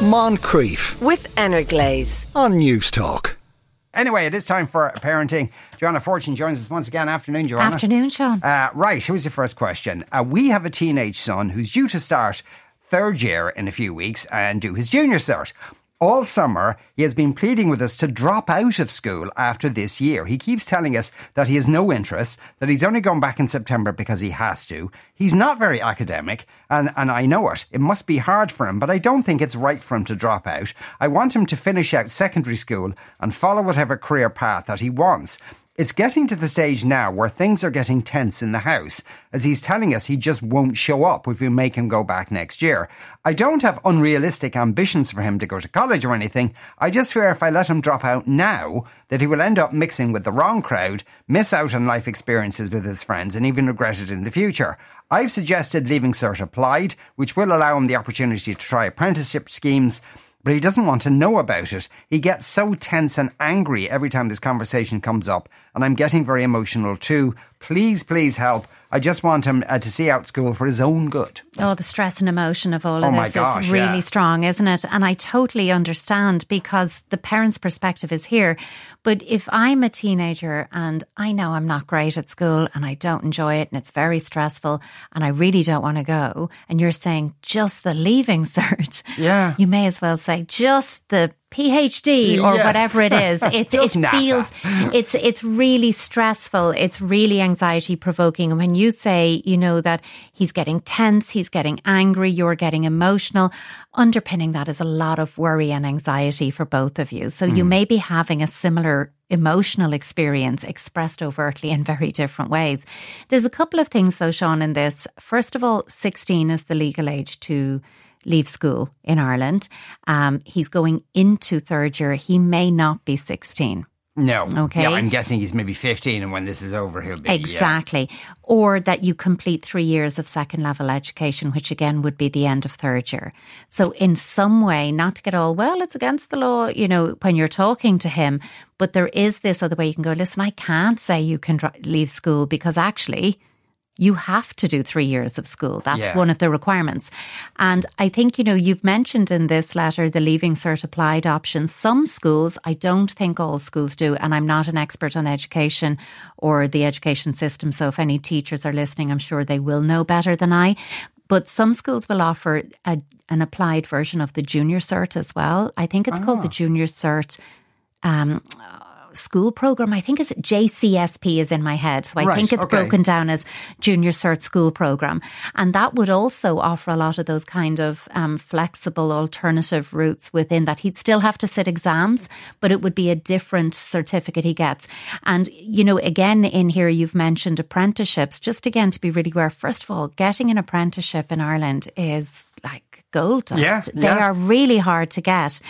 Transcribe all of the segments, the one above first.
Moncrieff with Energlaze. on Newstalk. Anyway, it is time for parenting. Joanna Fortune joins us once again. Afternoon, Joanna. Afternoon, Sean. Uh, right, here's the first question. Uh, we have a teenage son who's due to start third year in a few weeks and do his junior cert. All summer, he has been pleading with us to drop out of school after this year. He keeps telling us that he has no interest, that he's only gone back in September because he has to. He's not very academic, and, and I know it. It must be hard for him, but I don't think it's right for him to drop out. I want him to finish out secondary school and follow whatever career path that he wants. It's getting to the stage now where things are getting tense in the house, as he's telling us he just won't show up if we make him go back next year. I don't have unrealistic ambitions for him to go to college or anything. I just fear if I let him drop out now, that he will end up mixing with the wrong crowd, miss out on life experiences with his friends, and even regret it in the future. I've suggested leaving cert applied, which will allow him the opportunity to try apprenticeship schemes but he doesn't want to know about it. He gets so tense and angry every time this conversation comes up, and I'm getting very emotional too. Please, please help. I just want him uh, to see out school for his own good. Oh, the stress and emotion of all Oh of my this gosh, is really yeah. strong, isn't it? And I totally understand because the parent's perspective is here. But if I'm a teenager and I know I'm not great at school and I don't enjoy it and it's very stressful and I really don't want to go, and you're saying just the leaving cert, Yeah. you may as well say just the PhD or Yes. whatever it is. It, it feels it's it's really stressful. It's really anxiety provoking. And when you say, you know, that he's getting tense, he's getting angry, you're getting emotional, underpinning that is a lot of worry and anxiety for both of you. So you mm-hmm. may be having a similar emotional experience expressed overtly in very different ways. There's a couple of things though, Sean, in this. First of all, 16 is the legal age to leave school in Ireland. Um, he's going into third year. He may not be 16. No. Okay. Yeah, I'm guessing he's maybe 15, and when this is over, he'll be. yeah. Exactly. Or that you complete three years of second level education, which again would be the end of third year. So, in some way, not to get all, well, it's against the law, you know, when you're talking to him, but there is this other way you can go, listen, I can't say you can leave school because actually, you have to do three years of school. That's Yeah. one of the requirements. And I think, you know, you've mentioned in this letter the leaving cert applied option. Some schools, I don't think all schools do, and I'm not an expert on education or the education system. So if any teachers are listening, I'm sure they will know better than I. But some schools will offer a, an applied version of the junior cert as well. I think it's called the junior cert um, school program. I think it's JCSP is in my head. So I Right, think it's okay. broken down as junior cert school program. And that would also offer a lot of those kind of um, flexible alternative routes within that. He'd still have to sit exams, but it would be a different certificate he gets. And, you know, again, in here, you've mentioned apprenticeships. Just again, to be really aware, first of all, getting an apprenticeship in Ireland is like gold dust. Yeah, they yeah. are really hard to get.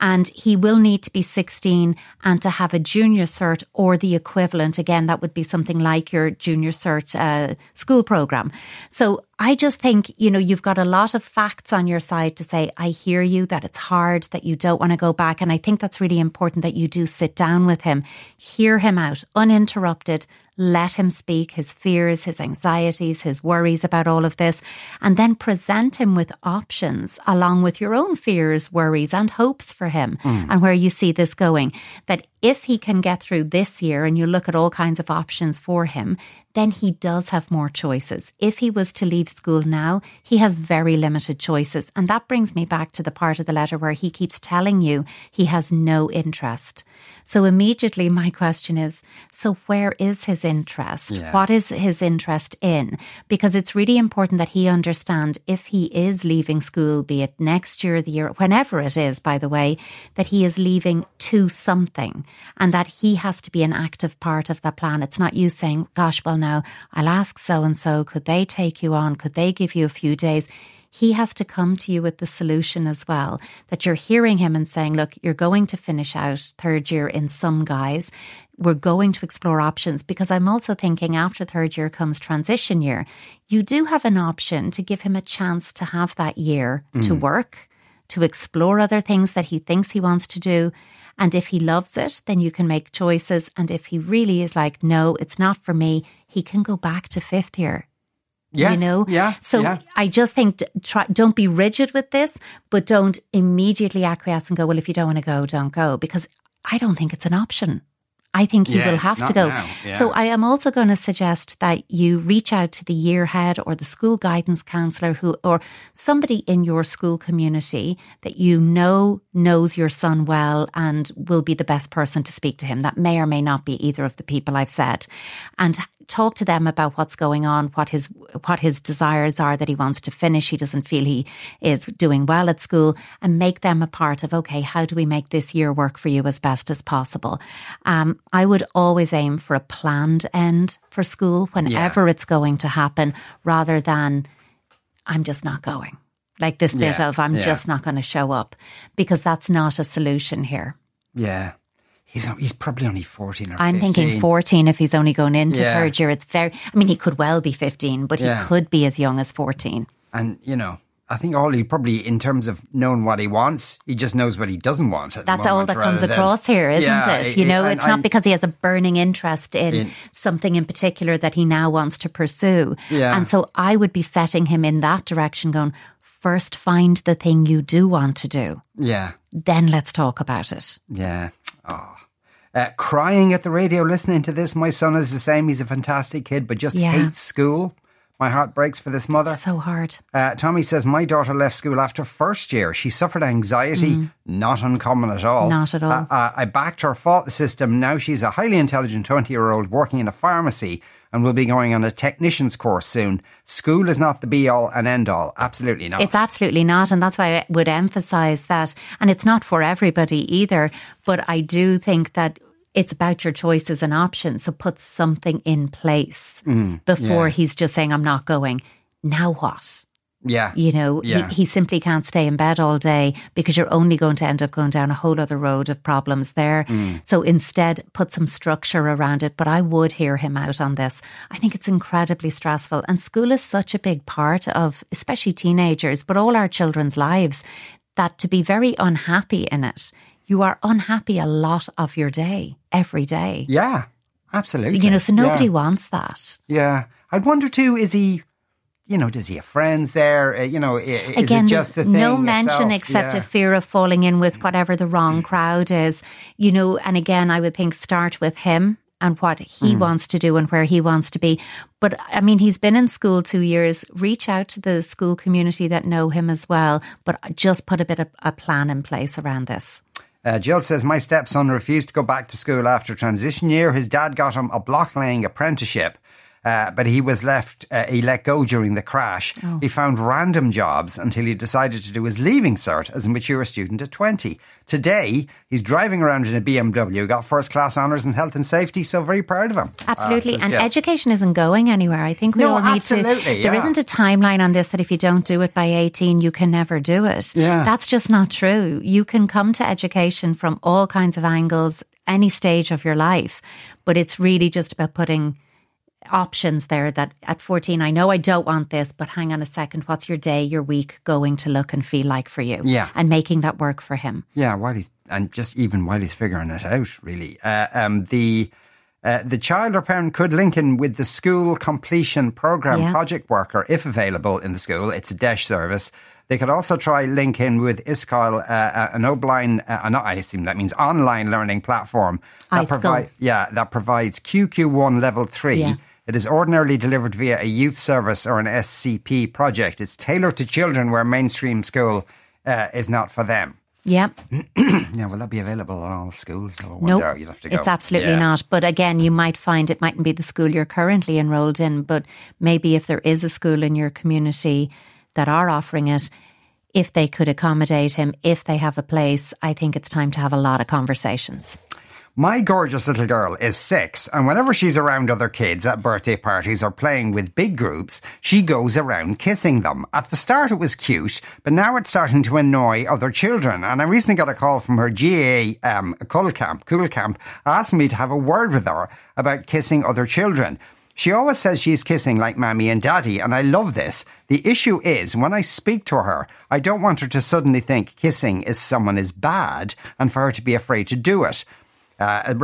And he will need to be 16 and to have a junior cert or the equivalent. Again, that would be something like your junior cert uh, school program. So I just think, you know, you've got a lot of facts on your side to say, I hear you, that it's hard, that you don't want to go back. And I think that's really important that you do sit down with him, hear him out uninterrupted, let him speak his fears, his anxieties, his worries about all of this, and then present him with options along with your own fears, worries, and hopes for him mm. and where you see this going. That if he can get through this year and you look at all kinds of options for him, then he does have more choices. If he was to leave school now, he has very limited choices. And that brings me back to the part of the letter where he keeps telling you he has no interest. So immediately my question is, so where is his interest? Yeah. What is his interest in? Because it's really important that he understand if he is leaving school, be it next year, the year, whenever it is, by the way, that he is leaving to something and that he has to be an active part of that plan. It's not you saying, gosh, well, now I'll ask so and so, could they take you on? Could they give you a few days? He has to come to you with the solution as well. That you're hearing him and saying, look, you're going to finish out third year in some guys. We're going to explore options because I'm also thinking after third year comes transition year. You do have an option to give him a chance to have that year to mm. work, to explore other things that he thinks he wants to do. And if he loves it, then you can make choices. And if he really is like, no, it's not for me, he can go back to fifth year. Yes, you know? yeah, So yeah. I just think try, don't be rigid with this, but don't immediately acquiesce and go, well, if you don't want to go, don't go, because I don't think it's an option. I think you Yeah, will have to go. yeah. So I am also going to suggest that you reach out to the year head or the school guidance counselor who or somebody in your school community that you know knows your son well and will be the best person to speak to him. That may or may not be either of the people I've said. And talk to them about what's going on, what his what his desires are that he wants to finish. He doesn't feel he is doing well at school, and make them a part of. Okay, how do we make this year work for you as best as possible? Um, I would always aim for a planned end for school whenever it's going to happen, rather than I'm just not going. Like this bit Yeah, of I'm yeah. just not going to show up because that's not a solution here. Yeah. He's he's probably only 14 or I'm 15. thinking 14 if he's only going into Yeah. third year. It's very, I mean, he could well be 15, but Yeah. he could be as young as 14. And, you know, I think all he probably, in terms of knowing what he wants, he just knows what he doesn't want. At the That's all that comes than- across here, isn't Yeah, it? You know, it's not because he has a burning interest in, In- something in particular that he now wants to pursue. Yeah. And so I would be setting him in that direction, going, first find the thing you do want to do, Yeah. then let's talk about it. Yeah. Oh. Uh, crying at the radio listening to this. My son is the same. He's a fantastic kid, but just Yeah. hates school. My heart breaks for this mother. So hard. Uh, Tommy says, My daughter left school after first year. She suffered anxiety, not uncommon at all. Mm. Not at all. Uh, uh, I backed her, fought the system. Now she's a highly intelligent 20 year old working in a pharmacy and will be going on a technician's course soon. School is not the be all and end all. Absolutely not. It's absolutely not. And that's why I would emphasize that. And it's not for everybody either. But I do think that it's about your choices and options. So put something in place before yeah. he's just saying, I'm not going. Now what? yeah. You know, Yeah. he, he simply can't stay in bed all day because you're only going to end up going down a whole other road of problems there. Mm. So instead, put some structure around it. But I would hear him out on this. I think it's incredibly stressful. And school is such a big part of, especially teenagers, but all our children's lives, that to be very unhappy in it, you are unhappy a lot of your day, every day. Yeah. Absolutely. You know, so nobody Yeah. wants that. Yeah. I'd wonder too, is he, you know, does he have friends there? Uh, you know, is Again, it just the thing no mention itself? except yeah. a fear of falling in with whatever the wrong crowd is, you know. And again, I would think start with him and what he Mm. wants to do and where he wants to be. But I mean, he's been in school two years. Reach out to the school community that know him as well, but just put a bit of a plan in place around this. Uh, Jill says, My stepson refused to go back to school after transition year. His dad got him a block laying apprenticeship. Uh, but he was left, uh, he let go during the crash. Oh. He found random jobs until he decided to do his leaving cert as a mature student at 20. Today, he's driving around in a BMW, got first class honours in health and safety, so very proud of him. Absolutely. Uh, says and Jill. education isn't going anywhere. I think we No, all need to. There yeah. not a timeline on this that if you don't do it by 18, you can never do it. Yeah. That's just not true. You can come to education from all kinds of angles, any stage of your life, but it's really just about putting options there that at 14 I know I don't want this but hang on a second what's your day your week going to look and feel like for you Yeah. and making that work for him Yeah, while he's and just even while he's figuring it out, really. Uh, um, the uh, the child or parent could link in with the school completion program Yeah. project worker if available in the school. It's a DEIS service. They could also try link in with iScoil, uh, an online, uh, not, I assume that means online learning platform that iScoil. yeah, that provides QQI level three. Yeah. It is ordinarily delivered via a youth service or an SCP project. It's tailored to children where mainstream school uh, is not for them. yeah Yeah, will that be available in all schools? No, wonder. You'd have to go. it's absolutely Yeah. not. But again, you might find it mightn't be the school you're currently enrolled in, but maybe if there is a school in your community that are offering it, if they could accommodate him, if they have a place, I think it's time to have a lot of conversations. My gorgeous little girl is six, and whenever she's around other kids at birthday parties or playing with big groups, she goes around kissing them. At the start, it was cute, but now it's starting to annoy other children. And I recently got a call from her GAA um, Cúl Camp, Cúl Camp, asking me to have a word with her about kissing other children. She always says she's kissing like mommy and daddy, and I love this. The issue is when I speak to her, I don't want her to suddenly think kissing is someone is bad and for her to be afraid to do it. Uh,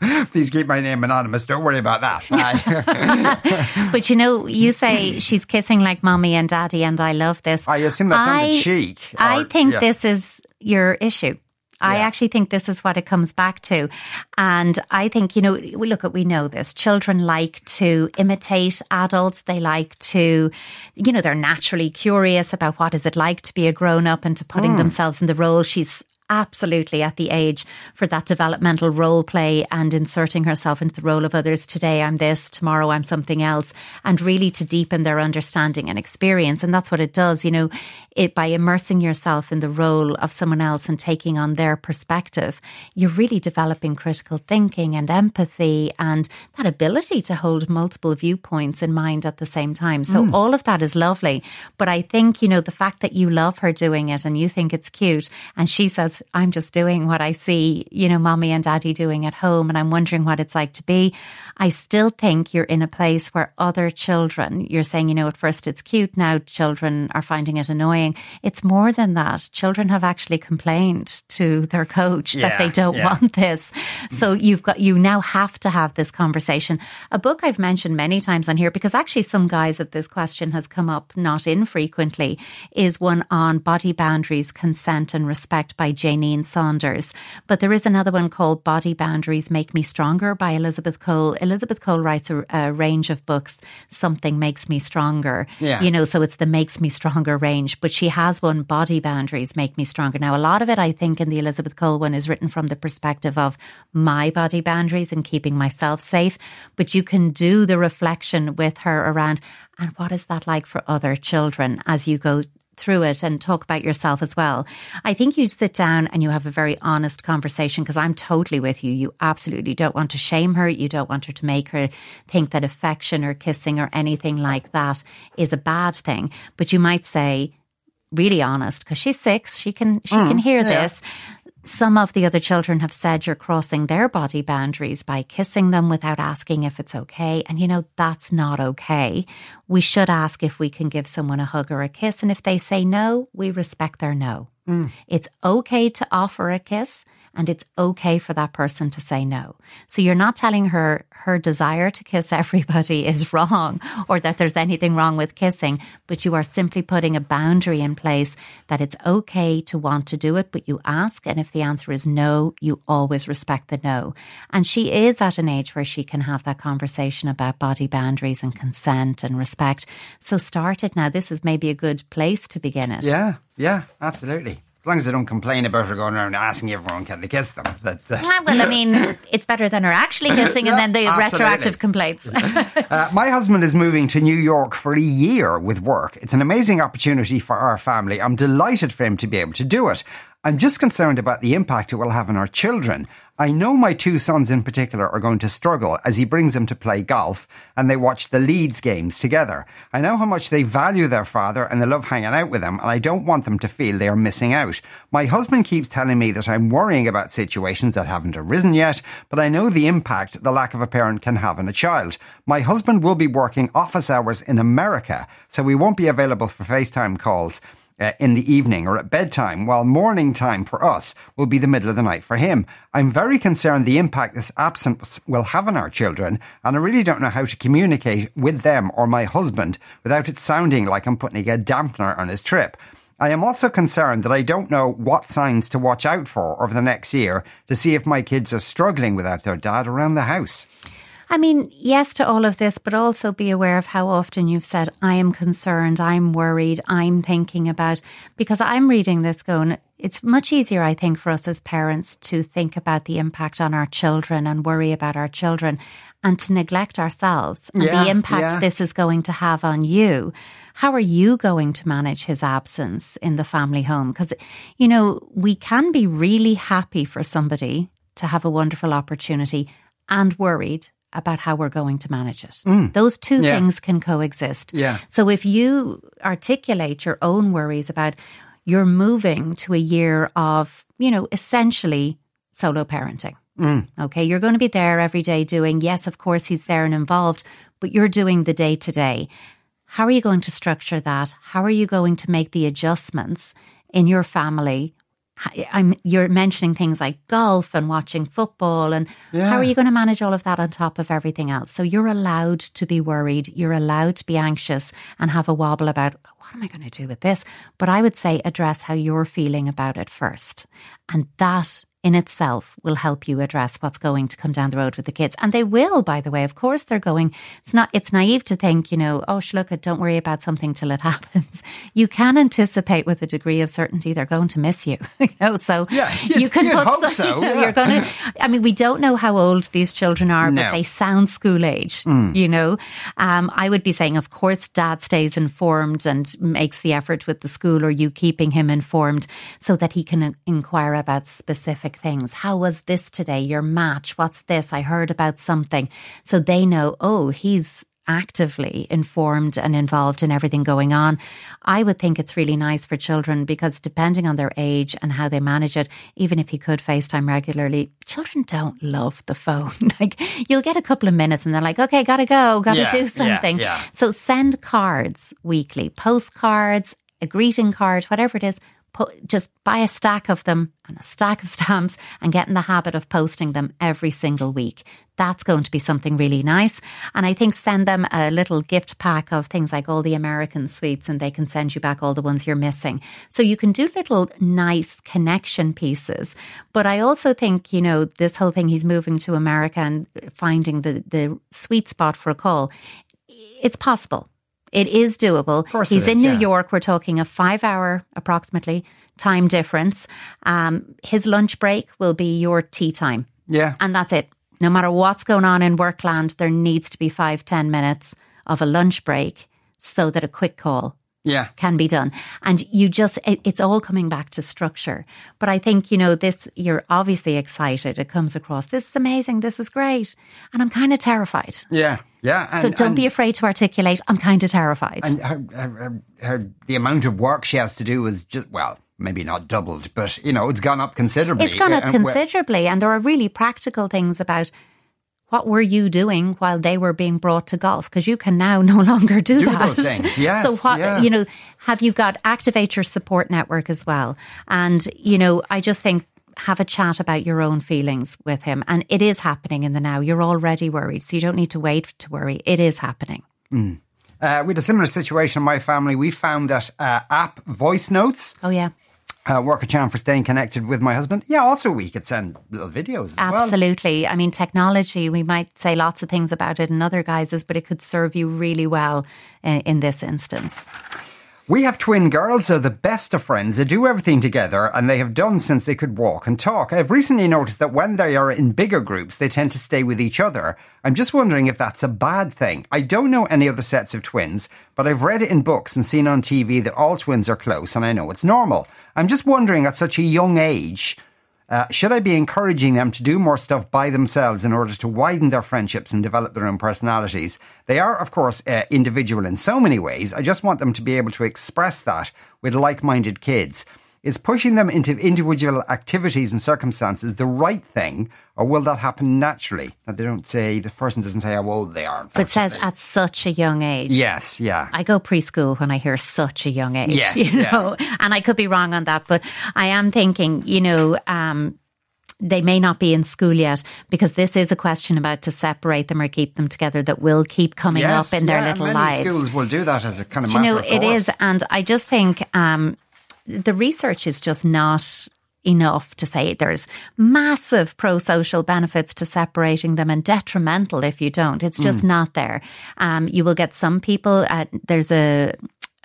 Please keep my name anonymous. Don't worry about that. but you know, you say she's kissing like mommy and daddy, and I love this. I assume that's on the cheek. I think yeah. this is your issue. I yeah. actually think this is what it comes back to. And I think, you know, we look at, we know this. Children like to imitate adults. They like to, you know, they're naturally curious about what is it like to be a grown up and to putting mm. themselves in the role. She's absolutely at the age for that developmental role play and inserting herself into the role of others. Today I'm this, tomorrow I'm something else, and really to deepen their understanding and experience. And that's what it does, you know, it by immersing yourself in the role of someone else and taking on their perspective, you're really developing critical thinking and empathy and that ability to hold multiple viewpoints in mind at the same time. So mm. all of that is lovely. But I think, you know, the fact that you love her doing it and you think it's cute and she says, I'm just doing what I see, you know, mommy and daddy doing at home, and I'm wondering what it's like to be. I still think you're in a place where other children, you're saying, you know, at first it's cute, now children are finding it annoying. It's more than that. Children have actually complained to their coach yeah, that they don't yeah. want this. So you've got, you now have to have this conversation. A book I've mentioned many times on here, because actually some guys of this question has come up not infrequently, is one on body boundaries, consent and respect by Jayneen Sanders. But there is another one called Body Boundaries Make Me Stronger by Elizabeth Cole. Elizabeth Cole writes a, a range of books, Something Makes Me Stronger. Yeah. You know, so it's the Makes Me Stronger range. But she has one, Body Boundaries Make Me Stronger. Now, a lot of it, I think, in the Elizabeth Cole one is written from the perspective of my body boundaries and keeping myself safe. But you can do the reflection with her around and what is that like for other children as you go through it and talk about yourself as well. I think you sit down and you have a very honest conversation because I'm totally with you. You absolutely don't want to shame her. You don't want her to make her think that affection or kissing or anything like that is a bad thing. But you might say, really honest because she's six she can she mm, can hear yeah. this some of the other children have said you're crossing their body boundaries by kissing them without asking if it's okay. And you know, that's not okay. We should ask if we can give someone a hug or a kiss. And if they say no, we respect their no. Mm. It's okay to offer a kiss and it's okay for that person to say no. So you're not telling her her desire to kiss everybody is wrong or that there's anything wrong with kissing, but you are simply putting a boundary in place that it's okay to want to do it, but you ask. And if the answer is no, you always respect the no. And she is at an age where she can have that conversation about body boundaries and consent and respect. So start it now. This is maybe a good place to begin it. Yeah, yeah, absolutely. As long as they don't complain about her going around asking everyone can they kiss them. That, uh, well, I mean, it's better than her actually kissing and then the absolutely. retroactive complaints. uh, my husband is moving to New York for a year with work. It's an amazing opportunity for our family. I'm delighted for him to be able to do it. I'm just concerned about the impact it will have on our children. I know my two sons in particular are going to struggle as he brings them to play golf and they watch the Leeds games together. I know how much they value their father and they love hanging out with him and I don't want them to feel they are missing out. My husband keeps telling me that I'm worrying about situations that haven't arisen yet, but I know the impact the lack of a parent can have on a child. My husband will be working office hours in America, so we won't be available for FaceTime calls uh, in the evening or at bedtime, while morning time for us will be the middle of the night for him. I'm very concerned the impact this absence will have on our children, and I really don't know how to communicate with them or my husband without it sounding like I'm putting a dampener on his trip. I am also concerned that I don't know what signs to watch out for over the next year to see if my kids are struggling without their dad around the house. I mean, yes to all of this, but also be aware of how often you've said, I am concerned, I'm worried, I'm thinking about, because I'm reading this going, it's much easier, I think, for us as parents to think about the impact on our children and worry about our children and to neglect ourselves and yeah, the impact yeah. this is going to have on you. How are you going to manage his absence in the family home? Because, you know, we can be really happy for somebody to have a wonderful opportunity and worried about how we're going to manage it. Mm. Those two yeah. things can coexist. Yeah. So if you articulate your own worries about you're moving to a year of, you know, essentially solo parenting. Mm. Okay. You're going to be there every day doing, yes, of course, he's there and involved, but you're doing the day to day. How are you going to structure that? How are you going to make the adjustments in your family I'm, you're mentioning things like golf and watching football, and Yeah. how are you going to manage all of that on top of everything else? So you're allowed to be worried, you're allowed to be anxious and have a wobble about what am I going to do with this? But I would say address how you're feeling about it first, and that in itself will help you address what's going to come down the road with the kids. And they will, by the way. Of course they're going. It's not it's naive to think, you know, oh look, don't worry about something till it happens. You can anticipate with a degree of certainty they're going to miss you. you know, so Yeah, you can put hope some, so, you know, yeah. you're gonna I mean, we don't know how old these children are, No. but they sound school age, you know. Um, I would be saying, of course, dad stays informed and makes the effort with the school or you keeping him informed so that he can inquire about specific things. How was this today? Your match? What's this? I heard about something. So they know, oh, he's actively informed and involved in everything going on. I would think it's really nice for children because depending on their age and how they manage it, even if he could FaceTime regularly, children don't love the phone. like you'll get a couple of minutes and they're like, okay, gotta go, gotta Yeah, do yeah, something. yeah. So send cards weekly, postcards, a greeting card, whatever it is. Put, just buy a stack of them and a stack of stamps and get in the habit of posting them every single week. That's going to be something really nice. And I think send them a little gift pack of things like all the American sweets and they can send you back all the ones you're missing. So you can do little nice connection pieces. But I also think, you know, this whole thing he's moving to America and finding the, the sweet spot for a call, it's possible. It is doable. He's in is, New yeah. York. We're talking a five hour approximately time difference. Um, his lunch break will be your tea time. Yeah. And that's it. No matter what's going on in workland, there needs to be five, ten minutes of a lunch break so that a quick call Yeah. can be done. And you just, it, it's all coming back to structure. But I think, you know, this, you're obviously excited. It comes across, this is amazing. This is great. And I'm kind of terrified. Yeah. Yeah. so don't and- be afraid to articulate, I'm kind of terrified. And her, her, her, the amount of work she has to do is just, well, maybe not doubled, but, you know, it's gone up considerably. It's gone up considerably, and there are really practical things about what were you doing while they were being brought to golf? Because you can now no longer do, Do that. yes, so what yeah. you know, have you got activate your support network as well? And you know, I just think have a chat about your own feelings with him, and it is happening in the now. You're already worried, so you don't need to wait to worry. It is happening. Uh, we had a similar situation in my family. We found that uh, app voice notes Oh yeah. Uh, work a charm for staying connected with my husband. Yeah, also we could send little videos as well. Absolutely. I mean, technology, we might say lots of things about it in other guises, but it could serve you really well uh, in this instance. We have twin girls, they're the best of friends. They do everything together and they have done since they could walk and talk. I've recently noticed that when they are in bigger groups, they tend to stay with each other. I'm just wondering if that's a bad thing. I don't know any other sets of twins, but I've read it in books and seen on TV that all twins are close and I know it's normal. I'm just wondering at such a young age, uh, should I be encouraging them to do more stuff by themselves in order to widen their friendships and develop their own personalities? They are, of course, uh, individual in so many ways. I just want them to be able to express that with like minded kids. Is pushing them into individual activities and circumstances the right thing, or will that happen naturally? That they don't say, the person doesn't say how old they are. But says at such a young age. Yes, yeah. I go preschool when I hear such a young age, Yes, you yeah. know, and I could be wrong on that, but I am thinking, you know, um, they may not be in school yet because this is a question about to separate them or keep them together that will keep coming yes, up in their little lives. schools will do that as a kind of you know, course. is, and I just think um, the research is just not enough to say there's massive pro-social benefits to separating them and detrimental if you don't. It's just Mm. not there. Um, you will get some people. Uh, there's a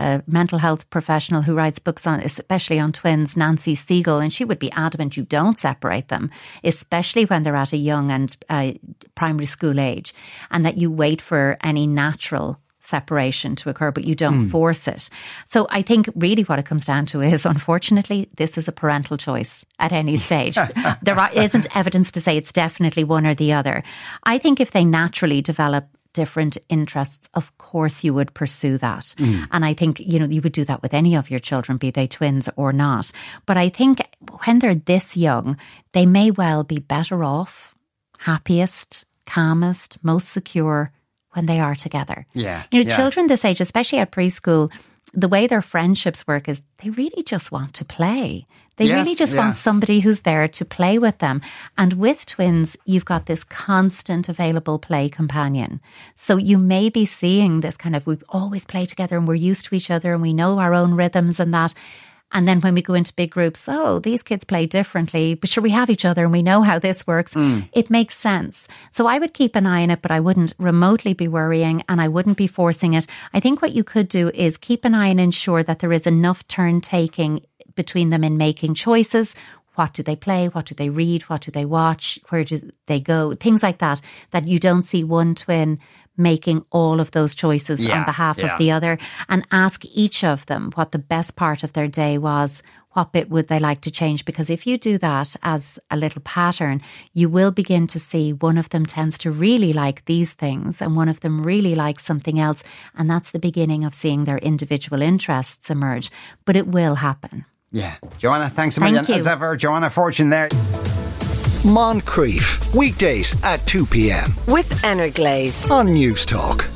a mental health professional who writes books on, especially on twins, Nancy Segal, and she would be adamant you don't separate them, especially when they're at a young and uh, primary school age, and that you wait for any natural separation to occur, but you don't hmm. force it. So I think really what it comes down to is, unfortunately, this is a parental choice at any stage. there are, isn't evidence to say it's definitely one or the other. I think if they naturally develop different interests, of course you would pursue that. Hmm. And I think, you know, you would do that with any of your children, be they twins or not. But I think when they're this young, they may well be better off, happiest, calmest, most secure when they are together. Yeah, You know, yeah. children this age, especially at preschool, the way their friendships work is they really just want to play. They Yes, really just yeah. want somebody who's there to play with them. And with twins, you've got this constant available play companion. So you may be seeing this kind of, we always play together and we're used to each other and we know our own rhythms and that. And then when we go into big groups, oh, these kids play differently, but sure, we have each other and we know how this works. Mm. It makes sense. So I would keep an eye on it, but I wouldn't remotely be worrying and I wouldn't be forcing it. I think what you could do is keep an eye and ensure that there is enough turn taking between them in making choices. What do they play? What do they read? What do they watch? Where do they go? Things like that, that you don't see one twin making all of those choices Yeah, on behalf yeah. of the other and ask each of them what the best part of their day was. What bit would they like to change? Because if you do that as a little pattern, you will begin to see one of them tends to really like these things and one of them really likes something else. And that's the beginning of seeing their individual interests emerge. But it will happen. Yeah. Joanna, thanks a Thank million. you. As ever, Joanna Fortune there. Moncrieff, weekdays at 2 p.m. with Energlaze. on Newstalk.